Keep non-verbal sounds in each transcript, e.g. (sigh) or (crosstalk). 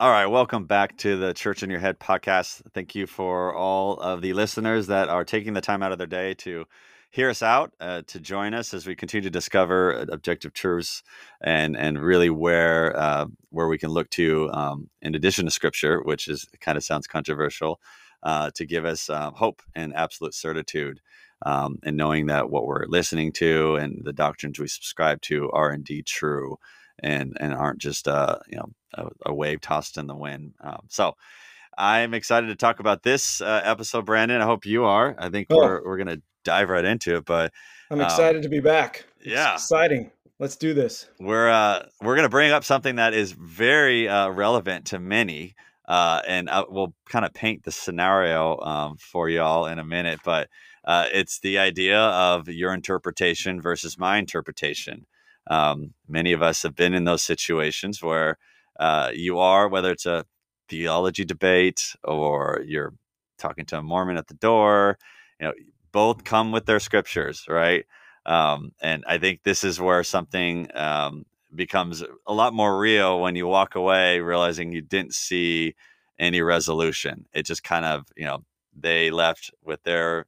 All right, welcome back to the Church in Your Head podcast. Thank you for all of the listeners that are taking the time out of their day to hear us out, uh, to join us as we continue to discover uh, objective truths and and really where uh, where we can look to um, in addition to Scripture, which is kind of sounds controversial, uh, to give us uh, hope and absolute certitude. Um, and knowing that what we're listening to and the doctrines we subscribe to are indeed true and and aren't just uh, you know a, a, wave tossed in the wind. Um, so I'm excited to talk about this uh, episode, Brandon. I hope you are. I think oh. we're we're gonna dive right into it. But I'm um, excited um, to be back. It's yeah, exciting. Let's do this. We're uh, we're gonna bring up something that is very uh, relevant to many. Uh, and I, we'll kind of paint the scenario um, for y'all in a minute, but uh, it's the idea of your interpretation versus my interpretation. Um, many of us have been in those situations where uh, you are, whether it's a theology debate or you're talking to a Mormon at the door, you know, both come with their scriptures, right? Um, and I think this is where something um, becomes a lot more real when you walk away realizing you didn't see any resolution. It just kind of, you know, they left with their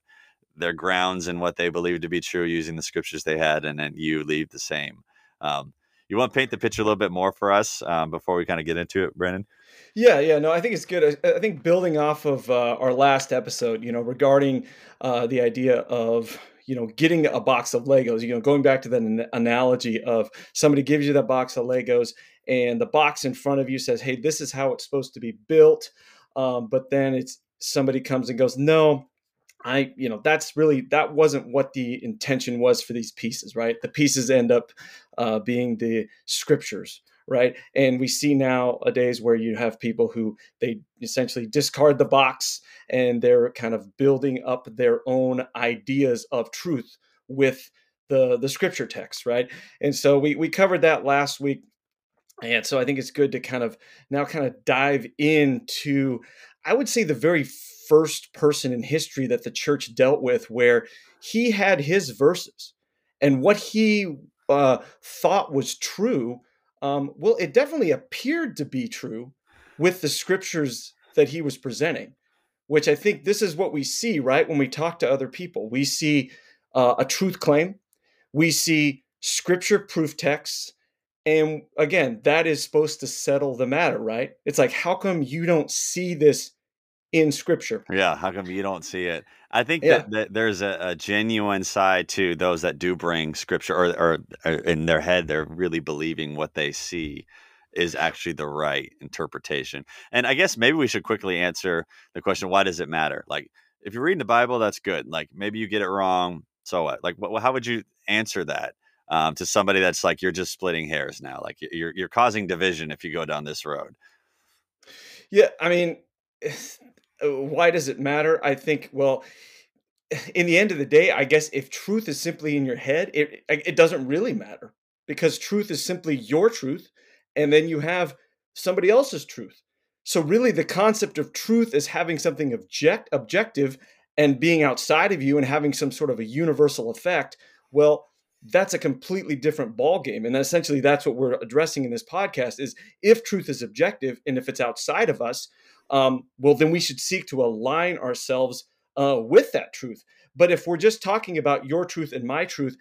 their grounds and what they believed to be true using the scriptures they had, and then you leave the same. Um, you want to paint the picture a little bit more for us um, before we kind of get into it, Brandon? Yeah, yeah, no, I think it's good. I, I think building off of uh, our last episode, you know, regarding uh, the idea of you know getting a box of Legos, you know, going back to that analogy of somebody gives you that box of Legos and the box in front of you says, "Hey, this is how it's supposed to be built," um, but then it's somebody comes and goes, "No, I, you know, that's really that wasn't what the intention was for these pieces, right? The pieces end up uh, being the scriptures, right? And we see nowadays where you have people who they essentially discard the box and they're kind of building up their own ideas of truth with the the scripture text, right? And so we we covered that last week. And so I think it's good to kind of now kind of dive into I would say the very first person in history that the church dealt with where he had his verses and what he uh, thought was true. Um, well, it definitely appeared to be true with the scriptures that he was presenting, which I think this is what we see, right? When we talk to other people, we see uh, a truth claim, we see scripture proof texts. And again, that is supposed to settle the matter, right? It's like, how come you don't see this in scripture. Yeah, how come you don't see it? I think yeah. that, that, there's a, a, genuine side to those that do bring scripture, or, or, or, in their head, they're really believing what they see is actually the right interpretation. And I guess maybe we should quickly answer the question: Why does it matter? Like, if you're reading the Bible, that's good. Like, maybe you get it wrong, so what? Like, what, how would you answer that? Um, to somebody that's like you're just splitting hairs now like you're you're causing division if you go down this road yeah i mean uh, (laughs) why does it matter? I think, well, in the end of the day, I guess if truth is simply in your head, it it doesn't really matter because truth is simply your truth, and then you have somebody else's truth. So really, the concept of truth is having something object objective and being outside of you and having some sort of a universal effect. Well, that's a completely different ball game, and essentially that's what we're addressing in this podcast: is if truth is objective and if it's outside of us, um, well, then we should seek to align ourselves uh, with that truth. But if we're just talking about your truth and my truth,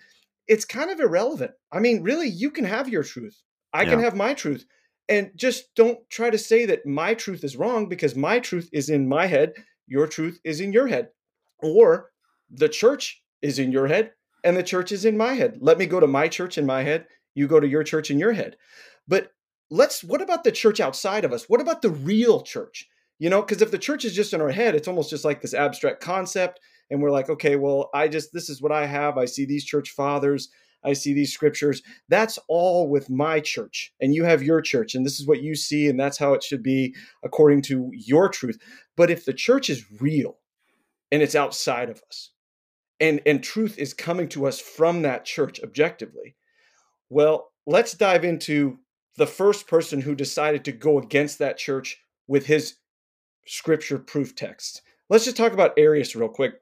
it's kind of irrelevant. I mean, really, you can have your truth. I yeah. can have my truth. And just don't try to say that my truth is wrong because my truth is in my head, your truth is in your head. Or the church is in your head and the church is in my head. Let me go to my church in my head, you go to your church in your head. But let's what about the church outside of us? What about the real church? You know, because if the church is just in our head, it's almost just like this abstract concept. And we're like, okay, well, I just, this is what I have. I see these church fathers. I see these scriptures. That's all with my church. And you have your church. And this is what you see. And that's how it should be according to your truth. But if the church is real and it's outside of us, and, and truth is coming to us from that church objectively, well, let's dive into the first person who decided to go against that church with his scripture proof texts. Let's just talk about Arius real quick.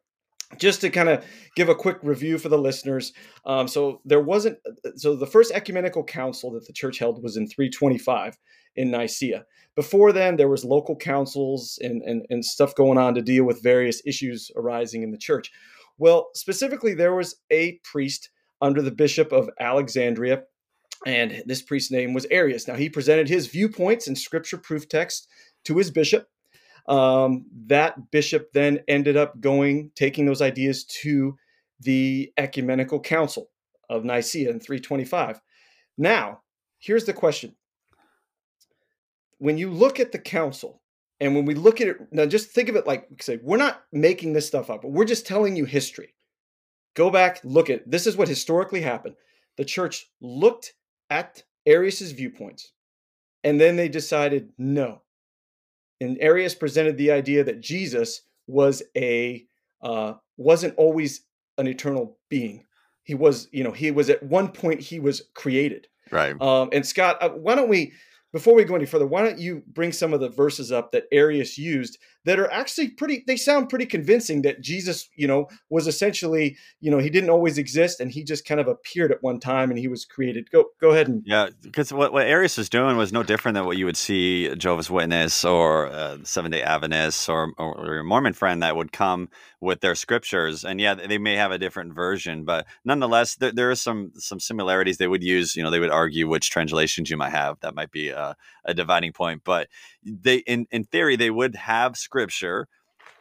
just to kind of give a quick review for the listeners. Um, so there wasn't so the first ecumenical council that the church held was in 325 in Nicaea. Before then, there was local councils and, and, and stuff going on to deal with various issues arising in the church. Well, specifically, there was a priest under the bishop of Alexandria, and this priest's name was Arius. Now, he presented his viewpoints and scripture proof text to his bishop, um, that bishop then ended up going, taking those ideas to the Ecumenical Council of Nicaea in 325. Now, here's the question. When you look at the council, and when we look at it, now just think of it like say, we're not making this stuff up, we're just telling you history. Go back, look at this is what historically happened. The church looked at Arius's viewpoints, and then they decided, no, and Arius presented the idea that Jesus was a uh, wasn't always an eternal being. He was, you know, he was at one point he was created. Right. Um, and Scott, uh, why don't we before we go any further, why don't you bring some of the verses up that Arius used that are actually pretty, they sound pretty convincing that Jesus, you know, was essentially, you know, he didn't always exist and he just kind of appeared at one time and he was created. Go, go ahead and. Yeah, because what, what Arius was doing was no different than what you would see Jehovah's Witness or uh, Seven day Adventist or, or, or your Mormon friend that would come with their scriptures. And yeah, they may have a different version, but nonetheless, there, there are some, some similarities they would use. You know, they would argue which translations you might have. That might be a, a dividing point, but they, in, in theory, they would have scripture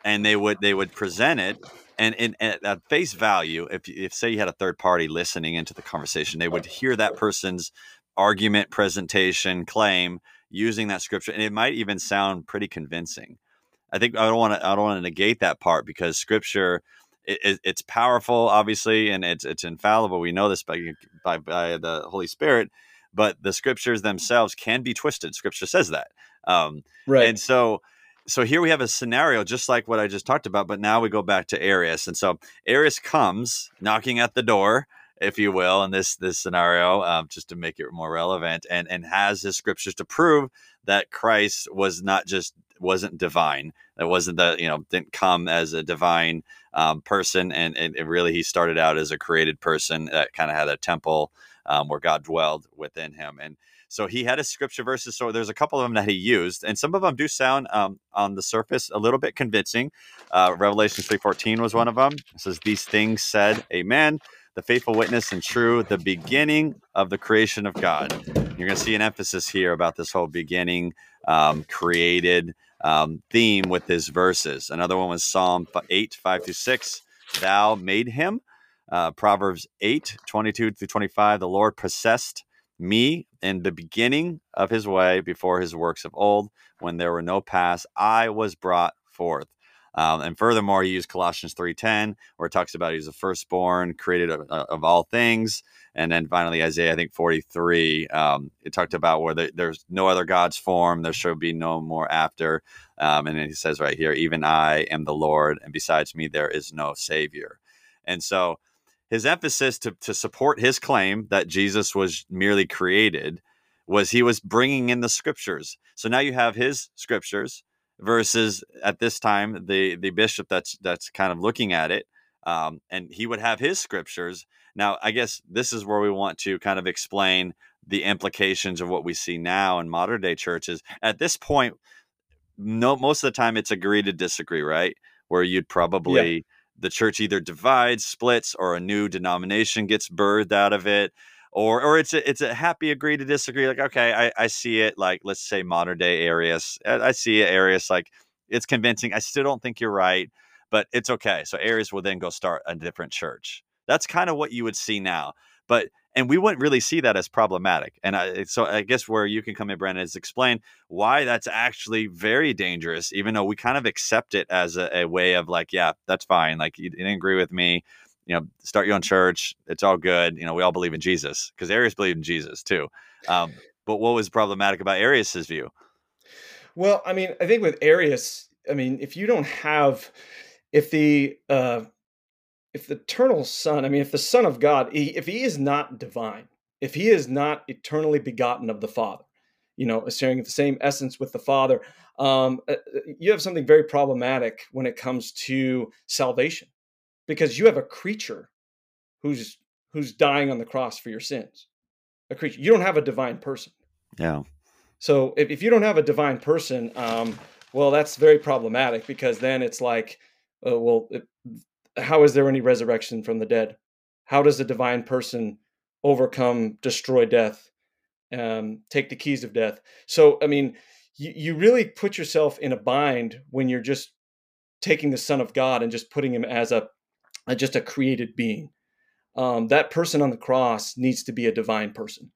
and they would they would present it and, in at face value if, if say you had a third party listening into the conversation they would hear that person's argument presentation claim using that scripture and it might even sound pretty convincing. I think i don't want to i don't want to negate that part because scripture it, it's powerful obviously and it's it's infallible. We know this by, by by the holy spirit but the scriptures themselves can be twisted. Scripture says that. Um, right. and so so here we have a scenario just like what I just talked about, but now we go back to Arius. And so Arius comes knocking at the door, if you will, in this this scenario, um, just to make it more relevant, and and has his scriptures to prove that Christ was not just wasn't divine. That wasn't the you know didn't come as a divine um, person, and, and really he started out as a created person that kind of had a temple um, where God dwelled within him, and so he had his scripture verses. So there's a couple of them that he used, and some of them do sound um, on the surface a little bit convincing. Uh, Revelation 3:14 was one of them. It says, "These things said, Amen." The faithful witness and true, the beginning of the creation of God. You're going to see an emphasis here about this whole beginning, um, created um, theme with his verses. Another one was Psalm 8, 5 through 6. Thou made him. Uh, Proverbs 8, 22 through 25. The Lord possessed me in the beginning of his way before his works of old, when there were no past, I was brought forth. Um, and furthermore, he used Colossians 3.10, where it talks about he's the firstborn, created of, of, all things. And then finally, Isaiah, I think 43, um, it talked about where the, there's no other God's form, there shall be no more after. Um, and then he says right here, even I am the Lord, and besides me, there is no Savior. And so his emphasis to, to support his claim that Jesus was merely created was he was bringing in the scriptures. So now you have his scriptures versus at this time the the bishop that's that's kind of looking at it, um, and he would have his scriptures. Now I guess this is where we want to kind of explain the implications of what we see now in modern day churches. At this point, no, most of the time it's agree to disagree, right? Where you'd probably yeah the church either divides, splits, or a new denomination gets birthed out of it, or or it's a it's a happy agree to disagree. Like, okay, I, I see it. Like, let's say modern day Arius. I, see it, Arius. Like, it's convincing. I still don't think you're right, but it's okay. So Arius will then go start a different church. That's kind of what you would see now. But and we wouldn't really see that as problematic. And I, so I guess where you can come in, Brandon, is explain why that's actually very dangerous, even though we kind of accept it as a, a way of like, yeah, that's fine. Like you didn't agree with me, you know, start your own church. It's all good. You know, we all believe in Jesus because Arius believed in Jesus too. Um, but what was problematic about Arius's view? Well, I mean, I think with Arius, I mean, if you don't have, if the uh, if the eternal Son, I mean, if the Son of God, he, if he is not divine, if he is not eternally begotten of the Father, you know, sharing the same essence with the Father, um, uh, uh, you have something very problematic when it comes to salvation. because you have a creature who's who's dying on the cross for your sins. A creature. You don't have a divine person. Yeah. So if, if you don't have a divine person, um, well, that's very problematic because then it's like, uh, well, it, how is there any resurrection from the dead? How does a divine person overcome, destroy death, um, take the keys of death? So, I mean, you, you really put yourself in a bind when you're just taking the Son of God and just putting him as a, a just a created being. Um, that person on the cross needs to be a divine person.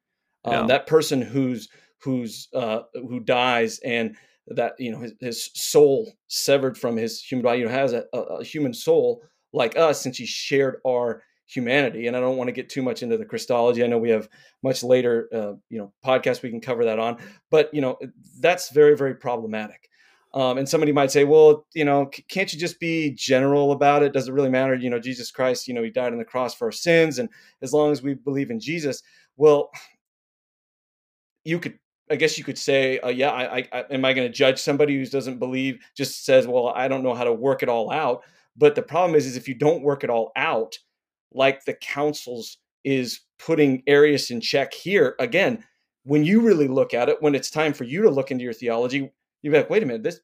Um, yeah. That person who's who's uh, who dies and that you know his, his, soul severed from his human body you know has a, a, human soul like us since he shared our humanity and i don't want to get too much into the christology. I know we have much later uh, you know podcast we can cover that on but you know that's very very problematic. Um, and somebody might say well you know can't you just be general about it? Does it really matter? You know jesus christ you know he died on the cross for our sins and as long as we believe in jesus well you could I guess you could say, uh, yeah, I, I, am I going to judge somebody who doesn't believe, just says, well, I don't know how to work it all out. But the problem is, is if you don't work it all out, like the councils is putting Arius in check here again. When you really look at it, when it's time for you to look into your theology, you're like, wait a minute, this,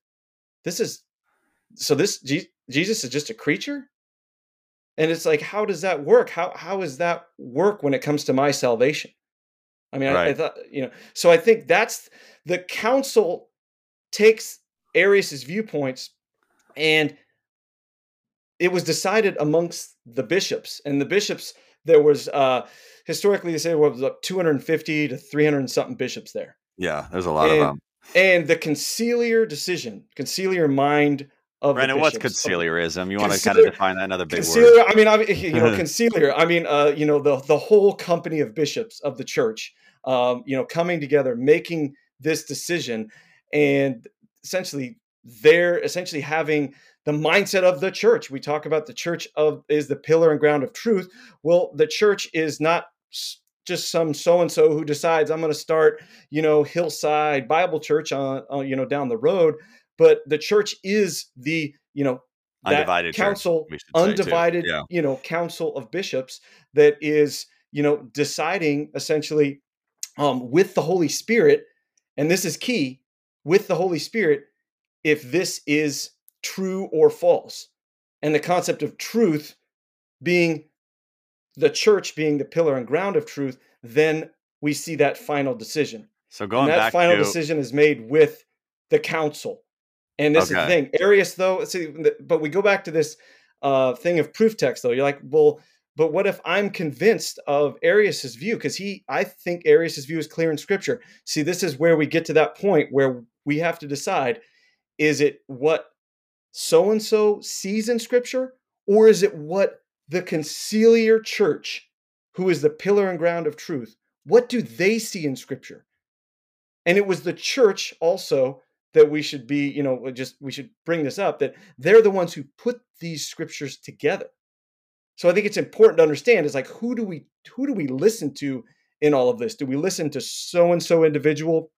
this is, so this Jesus is just a creature, and it's like, how does that work? How how does that work when it comes to my salvation? I mean, right. I, I, thought, you know, so I think that's the council takes Arius's viewpoints and it was decided amongst the bishops and the bishops there was uh historically they say there was up 250 to 300 something bishops there yeah there's a lot and, of them and the conciliar decision conciliar mind of Brandon, what's conciliarism? You want to kind of define that another big conciliar, word? I mean, I, you know, (laughs) conciliar. I mean, uh, you know, the the whole company of bishops of the church, um, you know, coming together, making this decision, and essentially they're essentially having the mindset of the church. We talk about the church of is the pillar and ground of truth. Well, the church is not just some so and so who decides I'm going to start, you know, Hillside Bible Church on, on, you know down the road but the church is the you know undivided council undivided yeah. you know council of bishops that is you know deciding essentially um, with the holy spirit and this is key with the holy spirit if this is true or false and the concept of truth being the church being the pillar and ground of truth then we see that final decision so going and that final to... decision is made with the council and this okay. is the thing. Arius, though, see, but we go back to this uh, thing of proof text, though. You're like, well, but what if I'm convinced of Arius's view? Because he, I think Arius's view is clear in Scripture. See, this is where we get to that point where we have to decide: is it what so and so sees in Scripture, or is it what the conciliar church, who is the pillar and ground of truth, what do they see in Scripture? And it was the church also that we should be, you know, just we should bring this up that they're the ones who put these scriptures together. So I think it's important to understand is like who do we who do we listen to in all of this? Do we listen to so and so individual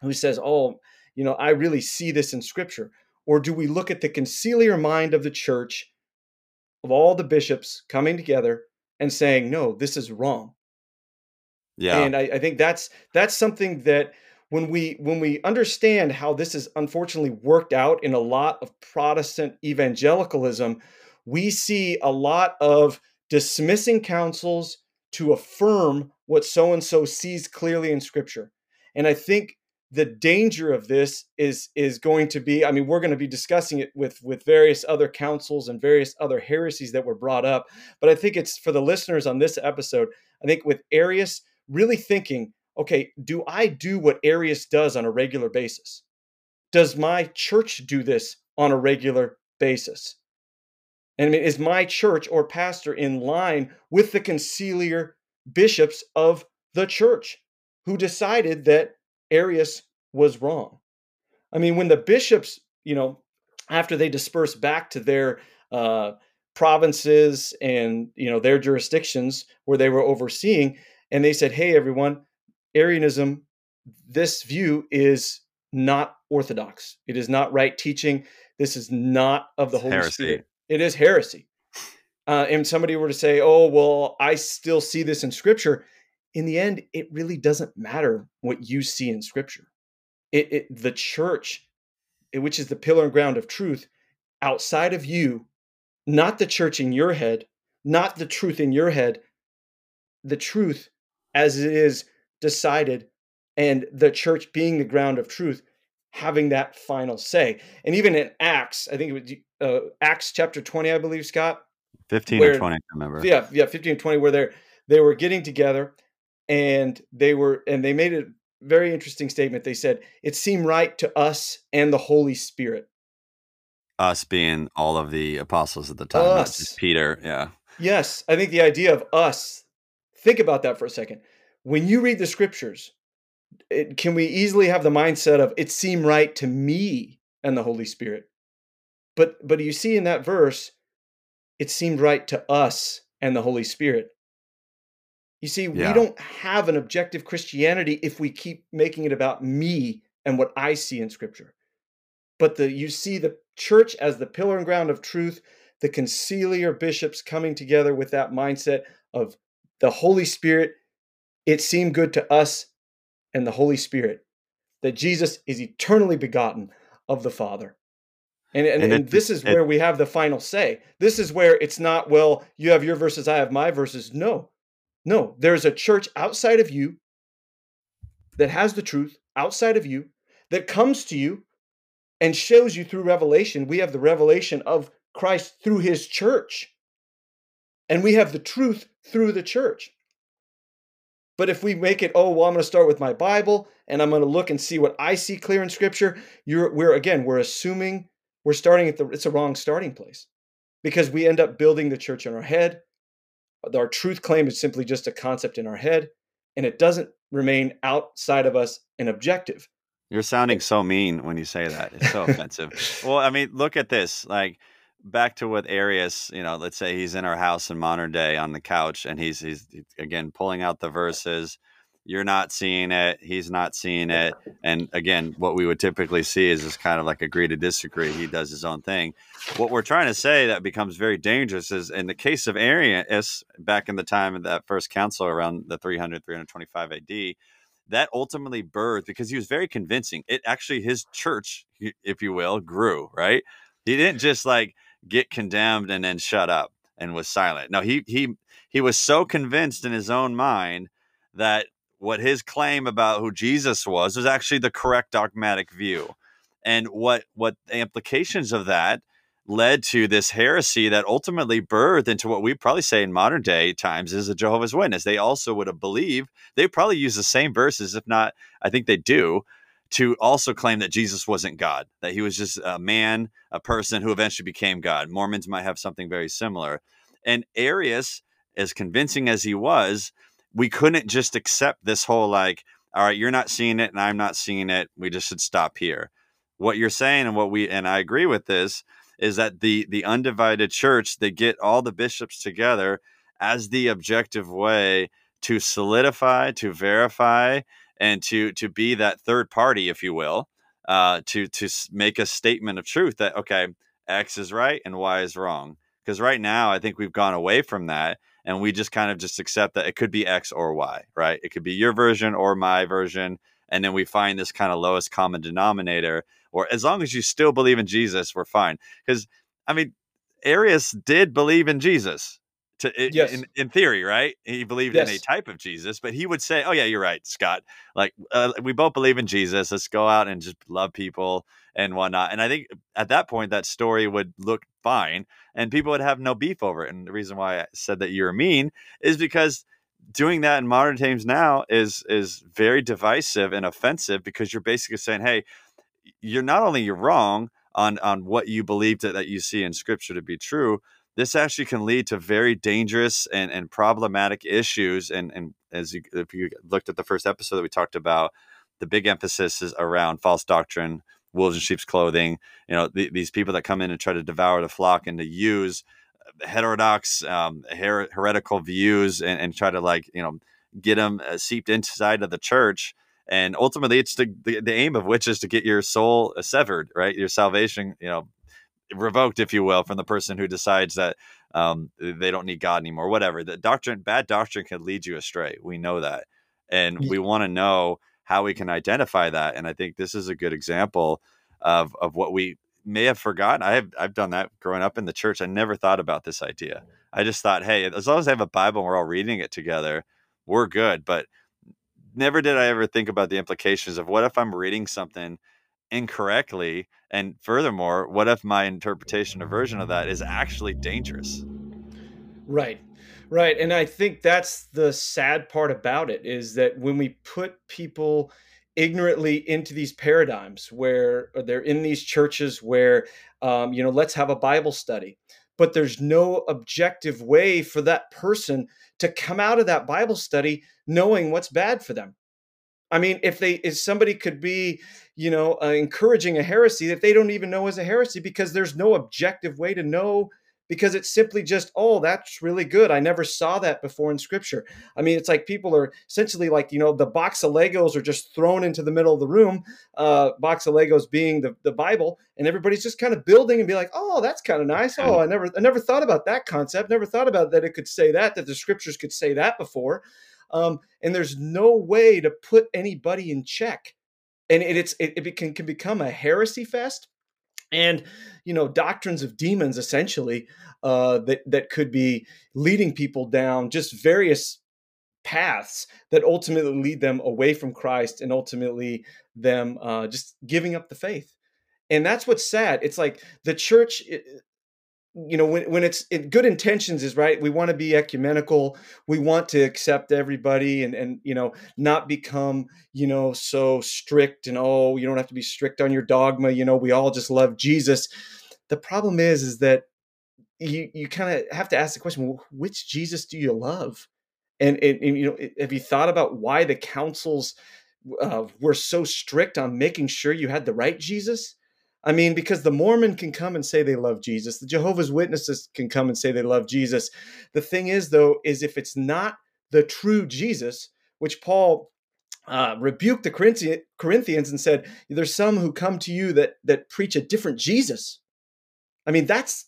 who says, "Oh, you know, I really see this in scripture," or do we look at the conciliar mind of the church of all the bishops coming together and saying, "No, this is wrong." Yeah, and I, I think that's that's something that when we when we understand how this is unfortunately worked out in a lot of Protestant evangelicalism, we see a lot of dismissing councils to affirm what so and so sees clearly in scripture. And I think the danger of this is is going to be i mean we're going to be discussing it with with various other councils and various other heresies that were brought up but i think it's for the listeners on this episode i think with arius really thinking okay, do I do what Arius does on a regular basis? Does my church do this on a regular basis? And I mean, is my church or pastor in line with the conciliar bishops of the church who decided that Arius was wrong? I mean, when the bishops, you know, after they dispersed back to their uh, provinces and you know their jurisdictions where they were overseeing, and they said, "Hey, everyone, Arianism, this view is not orthodox. It is not right teaching. This is not of the Holy heresy. Spirit. It is heresy. uh, and somebody were to say, "Oh, well, I still see this in Scripture," in the end, it really doesn't matter what you see in Scripture. It, it the church, which is the pillar and ground of truth, outside of you, not the church in your head, not the truth in your head, the truth as it is decided, and the church being the ground of truth, having that final say. And even in Acts, I think it was uh, Acts chapter 20, I believe, Scott. 15 where, or 20, I remember. Yeah, yeah, 15 and 20, where they're they were getting together and they were and they made a very interesting statement. They said, It seemed right to us and the Holy Spirit. Us being all of the apostles at the time, us. Peter. Yeah. Yes. I think the idea of us, think about that for a second. When you read the scriptures, it, can we easily have the mindset of it seemed right to me and the Holy Spirit? But but you see in that verse, it seemed right to us and the Holy Spirit. You see, yeah. we don't have an objective Christianity if we keep making it about me and what I see in Scripture. But the you see the church as the pillar and ground of truth, the conciliar bishops coming together with that mindset of the Holy Spirit. It seemed good to us and the Holy Spirit that Jesus is eternally begotten of the Father. And, and, and, and this is where we have the final say. This is where it's not, well, you have your verses, I have my verses. No, no, there's a church outside of you that has the truth outside of you that comes to you and shows you through revelation. We have the revelation of Christ through his church, and we have the truth through the church. But if we make it, oh, well, I'm going to start with my Bible and I'm going to look and see what I see clear in Scripture, you're, we're again, we're assuming we're starting at the, it's a wrong starting place because we end up building the church in our head. Our truth claim is simply just a concept in our head and it doesn't remain outside of us an objective. You're sounding so mean when you say that. It's so (laughs) offensive. Well, I mean, look at this. Like, back to what Arius, you know, let's say he's in our house in modern day on the couch and he's he's again pulling out the verses. You're not seeing it, he's not seeing it. And again, what we would typically see is just kind of like agree to disagree. He does his own thing. What we're trying to say that becomes very dangerous is in the case of Arius, back in the time of that first council around the 300, 325 AD, that ultimately birthed because he was very convincing. It actually, his church, if you will, grew, right? He didn't just like get condemned and then shut up and was silent. No, he he he was so convinced in his own mind that what his claim about who Jesus was was actually the correct dogmatic view. And what what the implications of that led to this heresy that ultimately birthed into what we probably say in modern day times is a Jehovah's Witness. They also would have believed they probably use the same verses, if not, I think they do, to also claim that Jesus wasn't God, that he was just a man, a person who eventually became God. Mormons might have something very similar. And Arius, as convincing as he was, we couldn't just accept this whole like, all right, you're not seeing it and I'm not seeing it. We just should stop here. What you're saying and what we and I agree with this is that the the undivided church they get all the bishops together as the objective way to solidify, to verify, and to to be that third party, if you will, uh, to to make a statement of truth that okay, X is right and Y is wrong. Because right now, I think we've gone away from that, and we just kind of just accept that it could be X or Y, right? It could be your version or my version, and then we find this kind of lowest common denominator. Or as long as you still believe in Jesus, we're fine. Because I mean, Arius did believe in Jesus to yes. in, in theory, right? He believed yes. in a type of Jesus, but he would say, "Oh yeah, you're right, Scott. Like uh, we both believe in Jesus. Let's go out and just love people and whatnot." And I think at that point, that story would look fine, and people would have no beef over it. And the reason why I said that you're mean is because doing that in modern times now is is very divisive and offensive because you're basically saying, "Hey, you're not only you're wrong." On, on what you believe that, that you see in scripture to be true, this actually can lead to very dangerous and, and problematic issues. And, and as you, if you looked at the first episode that we talked about, the big emphasis is around false doctrine, wolves in sheep's clothing. You know, these people that come in and try to devour the flock and to use uh, heterodox, um, her- heretical views and, and, try to like, you know, get them uh, seeped inside of the church. And ultimately, it's the, the, the aim of which is to get your soul uh, severed, right? Your salvation, you know, revoked, if you will, from the person who decides that um, they don't need God anymore, whatever. The doctrine, bad doctrine, can lead you astray. We know that, and we want to know how we can identify that. And I think this is a good example of of what we may have forgotten. I have I've done that growing up in the church. I never thought about this idea. I just thought, hey, as long as I have a Bible and we're all reading it together, we're good. But never did I ever think about the implications of what if I'm reading something incorrectly and furthermore what if my interpretation or version of that is actually dangerous? Right right and i think that's the sad part about it is that when we put people ignorantly into these paradigms where they're in these churches where um, you know let's have a bible study but there's no objective way for that person to come out of that bible study knowing what's bad for them I mean, if they if somebody could be, you know, uh, encouraging a heresy that they don't even know is a heresy because there's no objective way to know because it's simply just oh that's really good. I never saw that before in scripture. I mean it's like people are essentially like you know the box of legos are just thrown into the middle of the room uh box of legos being the, the bible and everybody's just kind of building and be like oh that's kind of nice oh i never i never thought about that concept never thought about that it could say that that the scriptures could say that before um, and there's no way to put anybody in check and it, it's it, it can, can become a heresy fest and you know doctrines of demons essentially uh, that that could be leading people down just various paths that ultimately lead them away from Christ and ultimately them uh, just giving up the faith. And that's what's sad. It's like the church you know when, when it's in good intentions is right we want to be ecumenical we want to accept everybody and and you know not become you know so strict and oh you don't have to be strict on your dogma you know we all just love jesus. The problem is is that you you kind of have to ask the question well, which jesus do you love? And, and, and, you know have you thought about why the councils uh, were so strict on making sure you had the right jesus I mean, because the Mormon can come and say they love Jesus, the Jehovah's Witnesses can come and say they love Jesus. The thing is, though, is if it's not the true Jesus, which Paul uh, rebuked the Corinthians and said, "There's some who come to you that that preach a different Jesus." I mean, that's,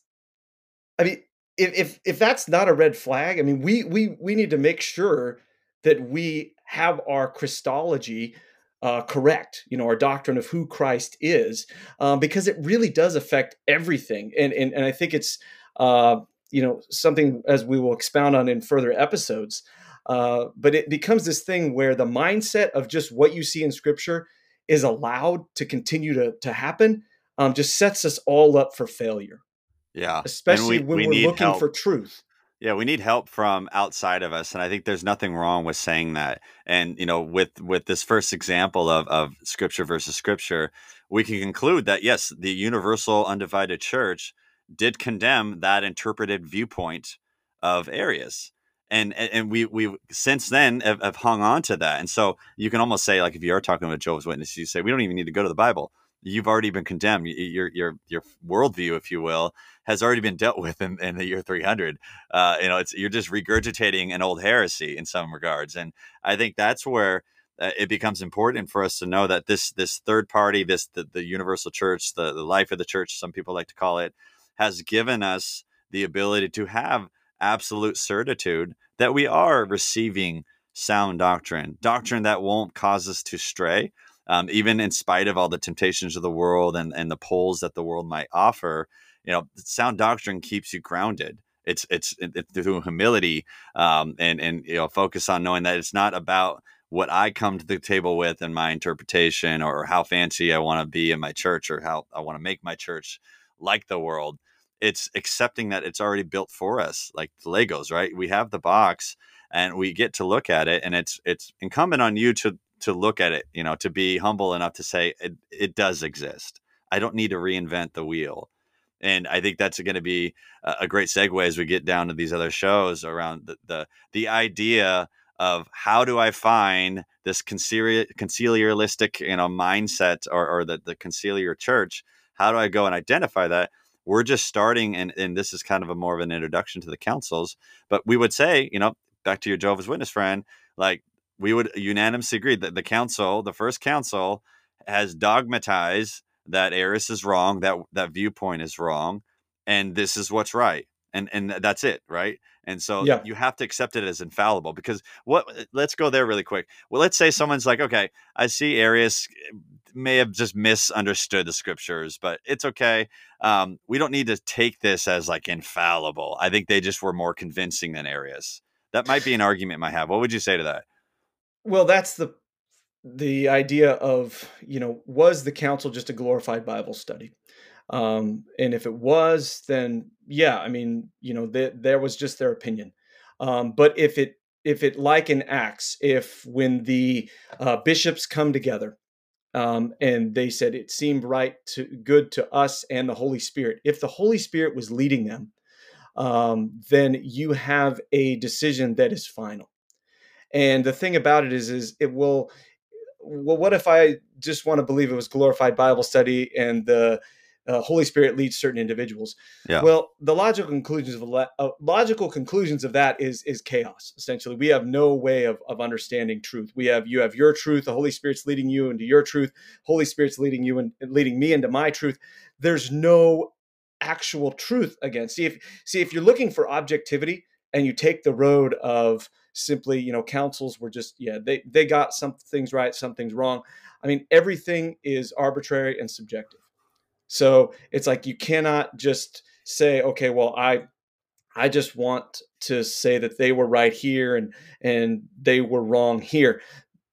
I mean, if if if that's not a red flag, I mean, we we we need to make sure that we have our Christology uh, correct, you know, our doctrine of who Christ is, um, because it really does affect everything. And and, and I think it's uh, you know something as we will expound on in further episodes. Uh, but it becomes this thing where the mindset of just what you see in Scripture is allowed to continue to to happen. Um, just sets us all up for failure. Yeah, especially we, when we are looking help. for truth. Yeah, we need help from outside of us, and I think there's nothing wrong with saying that. And you know, with with this first example of of scripture versus scripture, we can conclude that yes, the universal undivided church did condemn that interpreted viewpoint of Arius. And, and we we since then have, have hung on to that, and so you can almost say like if you are talking about Jehovah's Witnesses, you say we don't even need to go to the Bible you've already been condemned. Your your your worldview, if you will, has already been dealt with in, in the year 300. Uh, you know, it's you're just regurgitating an old heresy in some regards, and I think that's where uh, it becomes important for us to know that this this third party, this the, the universal church, the, the life of the church, some people like to call it, has given us the ability to have absolute certitude that we are receiving sound doctrine, doctrine that won't cause us to stray, um, even in spite of all the temptations of the world and, and the poles that the world might offer, you know, sound doctrine keeps you grounded. It's it's, it's through humility um, and and you know focus on knowing that it's not about what I come to the table with in my interpretation or how fancy I want to be in my church or how I want to make my church like the world. It's accepting that it's already built for us, like the Legos, right? We have the box and we get to look at it, and it's it's incumbent on you to to look at it, you know, to be humble enough to say it, it does exist. I don't need to reinvent the wheel. And I think that's going to be a great segue as we get down to these other shows around the the, the idea of how do I find this conciliar, conciliaristic, you know, mindset or, or the, the conciliar church? How do I go and identify that? We're just starting, and, and this is kind of a more of an introduction to the councils. But we would say, you know, back to your Jehovah's Witness friend, like we would unanimously agree that the council, the first council, has dogmatized that Arius is wrong, that that viewpoint is wrong, and this is what's right. and and that's it, right? And so Yeah. you have to accept it as infallible because what? Let's go there really quick. Well, let's say someone's like, okay, I see Arius may have just misunderstood the scriptures, but it's okay. Um, we don't need to take this as like infallible. I think they just were more convincing than Arius. That might be an argument might have. What would you say to that? Well, that's the the idea of you know was the council just a glorified Bible study? Um, and if it was, then yeah, I mean, you know, th- there was just their opinion. Um, but if it if it like in Acts, if when the uh, bishops come together um, and they said it seemed right to good to us and the Holy Spirit, if the Holy Spirit was leading them, um, then you have a decision that is final. And the thing about it is, is it will. Well, what if I just want to believe it was glorified Bible study and the uh, Holy Spirit leads certain individuals. Yeah. Well, the logical conclusions of uh, logical conclusions of that is is chaos. Essentially, we have no way of of understanding truth. We have you have your truth. The Holy Spirit's leading you into your truth. Holy Spirit's leading you and leading me into my truth. There's no actual truth again. See if see if you're looking for objectivity and you take the road of simply you know councils were just yeah they they got some things right some things wrong. I mean everything is arbitrary and subjective. So it's like you cannot just say okay well i i just want to say that they were right here and and they were wrong here.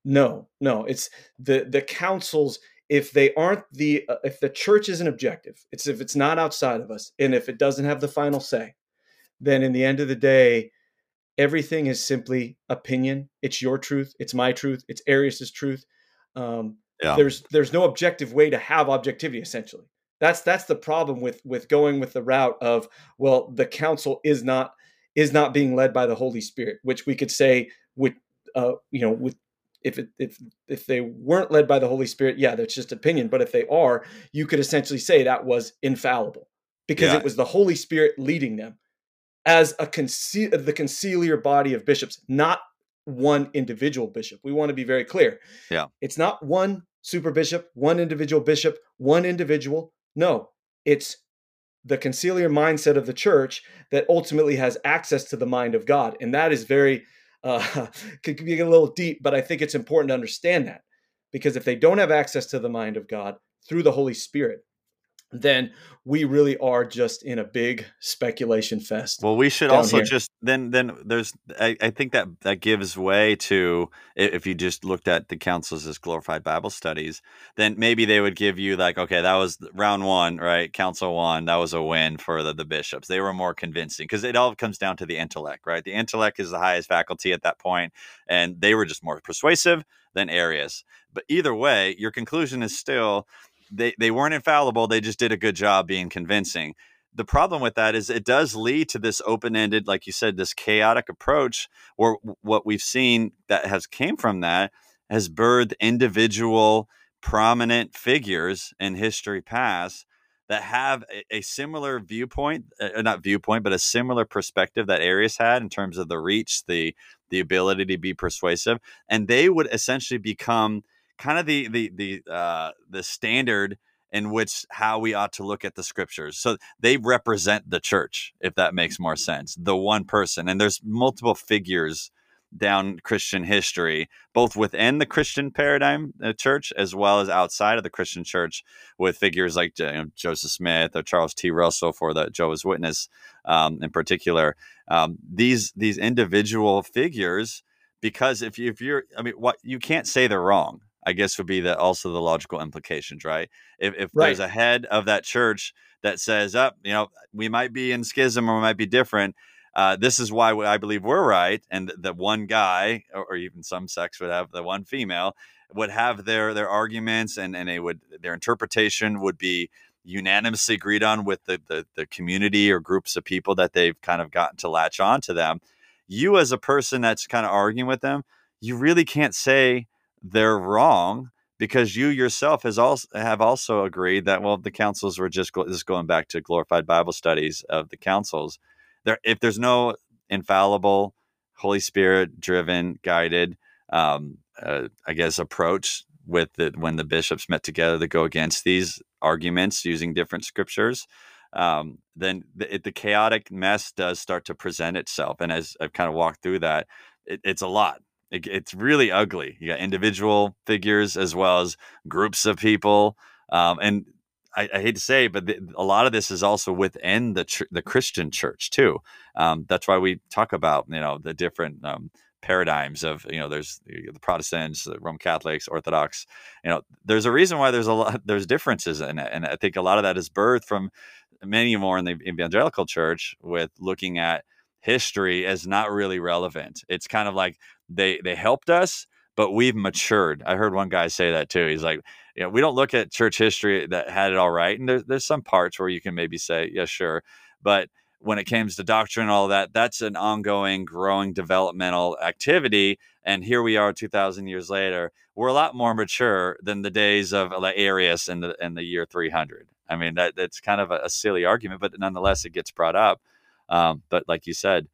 No no it's the the councils if they aren't the uh, if the church isn't objective it's if it's not outside of us and if it doesn't have the final say then in the end of the day everything is simply opinion. It's your truth. It's my truth. It's arius's truth. Um, Yeah. there's there's no objective way to have objectivity essentially. That's that's the problem with with going with the route of well the council is not is not being led by the holy spirit which we could say with uh you know with if it, if if they weren't led by the holy spirit yeah that's just opinion. But if they are you could essentially say that was infallible because Yeah. it was the holy spirit leading them as a the conciliar body of bishops not one individual bishop. We want to be very clear. Yeah. it's not one super bishop one individual bishop one individual. No it's the conciliar mindset of the church that ultimately has access to the mind of god and that is very uh, (laughs) could be a little deep but i think it's important to understand that because if they don't have access to the mind of god through the holy spirit then we really are just in a big speculation fest Well, we should also here. just then then there's I, I think that that gives way to if you just looked at the councils as glorified Bible studies, then maybe they would give you like, okay, that was round one, right? Council one, that was a win for the, the bishops. They were more convincing because it all comes down to the intellect, right? The intellect is the highest faculty at that point, and they were just more persuasive than Arius. But either way, your conclusion is still they, they weren't infallible, they just did a good job being convincing. The problem with that is it does lead to this open-ended like you said this chaotic approach or what we've seen that has came from that has birthed individual prominent figures in history past that have a, a similar viewpoint uh, not viewpoint but a similar perspective that arius had in terms of the reach the the ability to be persuasive and they would essentially become kind of the the the uh the standard in which how we ought to look at the scriptures. So they represent the church, if that makes more sense. The one person, and there's multiple figures down Christian history, both within the Christian paradigm, the church, as well as outside of the Christian church, with figures like you know, Joseph Smith or Charles T. Russell for the Jehovah's Witness, um, in particular. Um, these these individual figures, because if you, if you're, I mean, what you can't say they're wrong. I guess would be that also the logical implications, right? If, if Right. there's a head of that church that says, "Up, you know, we might be in schism or we might be different," uh, this is why I believe we're right, and the one guy, or, or even some sects would have the one female, would have their their arguments, and and they would their interpretation would be unanimously agreed on with the, the the community or groups of people that they've kind of gotten to latch on to them. You as a person that's kind of arguing with them, you really can't say they're wrong because you yourself has also have also agreed that well the councils were just just going back to glorified Bible studies of the councils. There, if there's no infallible, Holy Spirit driven, guided, um, uh, I guess approach with the when the bishops met together to go against these arguments using different scriptures, um, then the, the chaotic mess does start to present itself. And as I've kind of walked through that, it, it's a lot. It, it's really ugly. You got individual figures as well as groups of people, um, and I, I, hate to say, but the, a lot of this is also within the ch- the Christian church too. Um, that's why we talk about you know the different um, paradigms of you know there's the Protestants, the Roman Catholics, Orthodox. You know, there's a reason why there's a lot (laughs) there's differences in it, and I think a lot of that is birthed from many more in the evangelical church with looking at history as not really relevant. It's kind of like they they helped us, but we've matured. I heard one guy say that too. He's like, you know, we don't look at church history that had it all right, and there's there's some parts where you can maybe say, yeah, sure, but when it comes to doctrine and all that, that's an ongoing, growing, developmental activity. And here we are, two thousand years later. We're a lot more mature than the days of like Arius in the in the year three hundred. I mean, that that's kind of a, a, silly argument, but nonetheless, it gets brought up. Um, but like you said,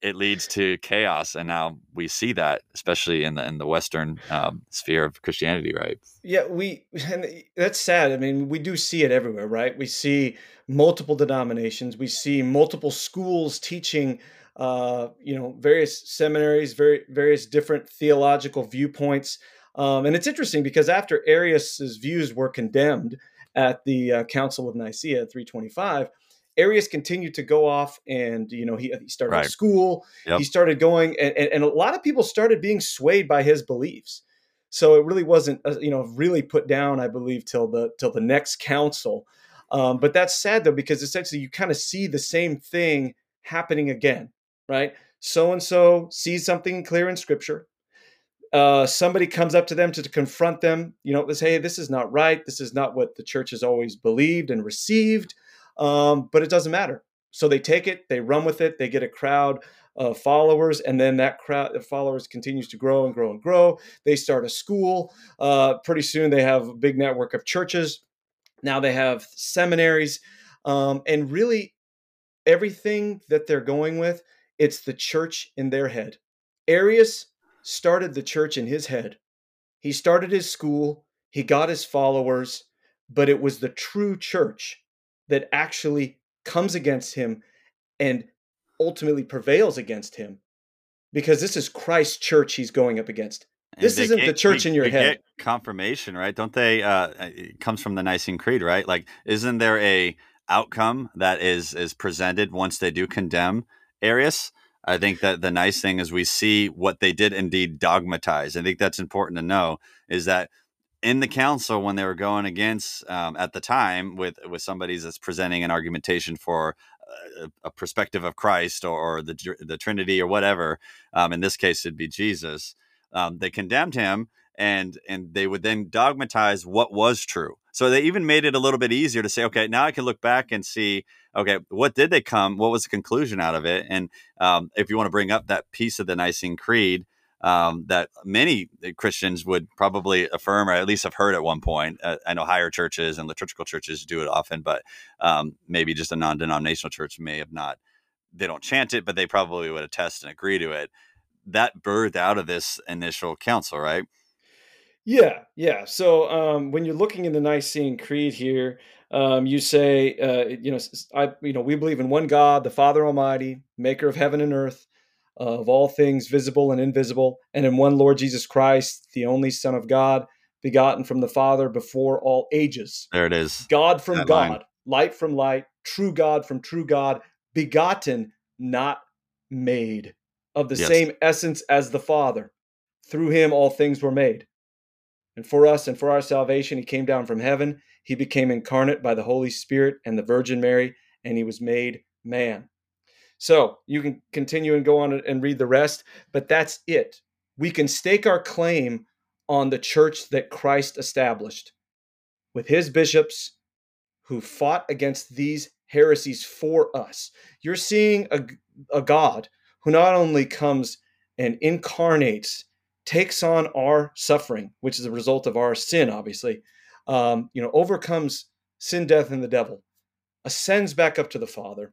it leads to chaos, and now we see that, especially in the in the Western um, sphere of Christianity, right? Yeah, we (laughs) and that's sad. I mean, we do see it everywhere, right? We see multiple denominations, we see multiple schools teaching, uh, you know, various seminaries, very various different theological viewpoints. Um, and it's interesting because after Arius's views were condemned at the uh, Council of Nicaea 325 Arius continued to go off and, you know, he, he started right. school. Yep. He started going, and, and, and, a lot of people started being swayed by his beliefs. So it really wasn't, uh, you know, really put down, I believe, till the till the next council. Um, but that's sad though, because essentially you kind of see the same thing happening again, right? So and so sees something clear in Scripture. Uh, somebody comes up to them to, to confront them. You know, say, "Hey, this is not right. This is not what the church has always believed and received." Um, but it doesn't matter. So they take it, they run with it, they get a crowd of followers, and then that crowd of followers continues to grow and grow and grow. They start a school. Uh, pretty soon, they have a big network of churches. Now they have seminaries, um, and really everything that they're going with, it's the church in their head. Arius started the church in his head. He started his school, he got his followers, but it was the true church that actually comes against him and ultimately prevails against him because this is Christ's church he's going up against. This isn't get, the church they, in your head. confirmation, right? Don't they? Uh, it comes from the Nicene Creed, right? Like, isn't there a outcome that is is presented once they do condemn Arius? I think that the nice thing is we see what they did indeed dogmatize. I think that's important to know is that in the council when they were going against um, at the time with with somebody that's presenting an argumentation for a, a perspective of Christ or, or, the the Trinity or whatever. Um, in this case, it'd be Jesus. Um, they condemned him, and and they would then dogmatize what was true. So they even made it a little bit easier to say, okay, now I can look back and see, okay, what did they come? What was the conclusion out of it? And um, if you want to bring up that piece of the Nicene Creed, um, that many Christians would probably affirm, or at least have heard at one point. Uh, I know higher churches and liturgical churches do it often, but um, maybe just a non-denominational church may have not. They don't chant it, but they probably would attest and agree to it. That birthed out of this initial council, right? Yeah, yeah. So um, when you're looking in the Nicene Creed here, um, you say, uh, you know, I, you know, we believe in one God, the Father Almighty, Maker of heaven and earth of all things visible and invisible, and in one Lord Jesus Christ, the only Son of God, begotten from the Father before all ages. There it is. God from that God, line. light from light, true God from true God, begotten, not made, of the yes. same essence as the Father. Through him all things were made. And for us and for our salvation, he came down from heaven. He became incarnate by the Holy Spirit and the Virgin Mary, and he was made man. So you can continue and go on and read the rest, but that's it. We can stake our claim on the church that Christ established with his bishops who fought against these heresies for us. You're seeing a, a God who not only comes and incarnates, takes on our suffering, which is a result of our sin, obviously, um, you know, overcomes sin, death, and the devil, ascends back up to the Father,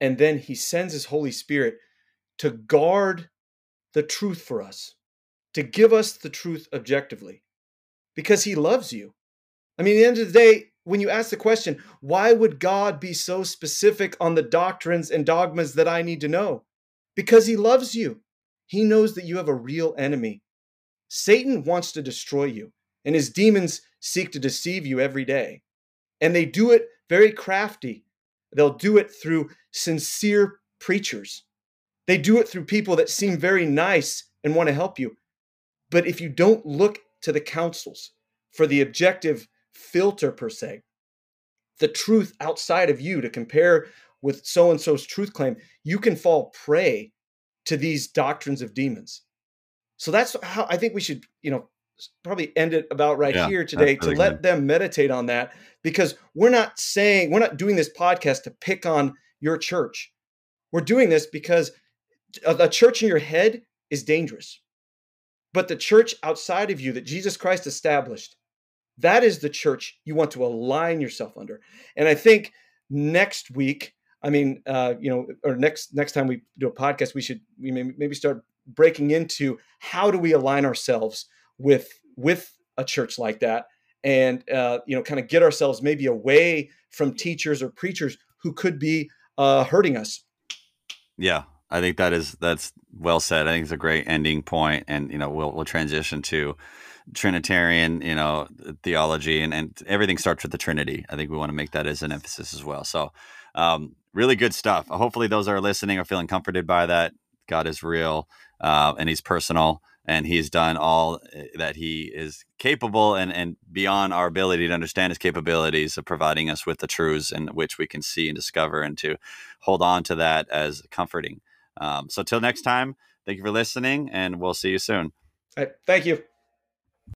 and then he sends his Holy Spirit to guard the truth for us, to give us the truth objectively, because he loves you. I mean, at the end of the day, when you ask the question, why would God be so specific on the doctrines and dogmas that I need to know? Because he loves you. He knows that you have a real enemy. Satan wants to destroy you, and his demons seek to deceive you every day. And they do it very crafty. They'll do it through sincere preachers. They do it through people that seem very nice and want to help you. But if you don't look to the councils for the objective filter, per se, the truth outside of you to compare with so and so's truth claim, you can fall prey to these doctrines of demons. So that's how I think we should, you know, probably end it about right yeah, here today to let them meditate on that because we're not saying we're not doing this podcast to pick on your church. We're doing this because a church in your head is dangerous. But the church outside of you that Jesus Christ established, that is the church you want to align yourself under. And I think next week, I mean, uh, you know, or next next time we do a podcast, we should we may, maybe start breaking into how do we align ourselves with with a church like that, and uh, you know, kind of get ourselves maybe away from teachers or preachers who could be uh, hurting us. Yeah, I think that is that's well said. I think it's a great ending point, and you know, we'll we'll transition to Trinitarian, you know, theology, and and everything starts with the Trinity. I think we want to make that as an emphasis as well. So, um, really good stuff. Hopefully, those are listening are feeling comforted by that. God is real, uh, and He's personal, and He's done all eh, that He is capable, and and beyond our ability to understand His capabilities of providing us with the truths in which we can see and discover, and to hold on to that as comforting. Um, so, till next time, thank you for listening, and we'll see you soon. thank you.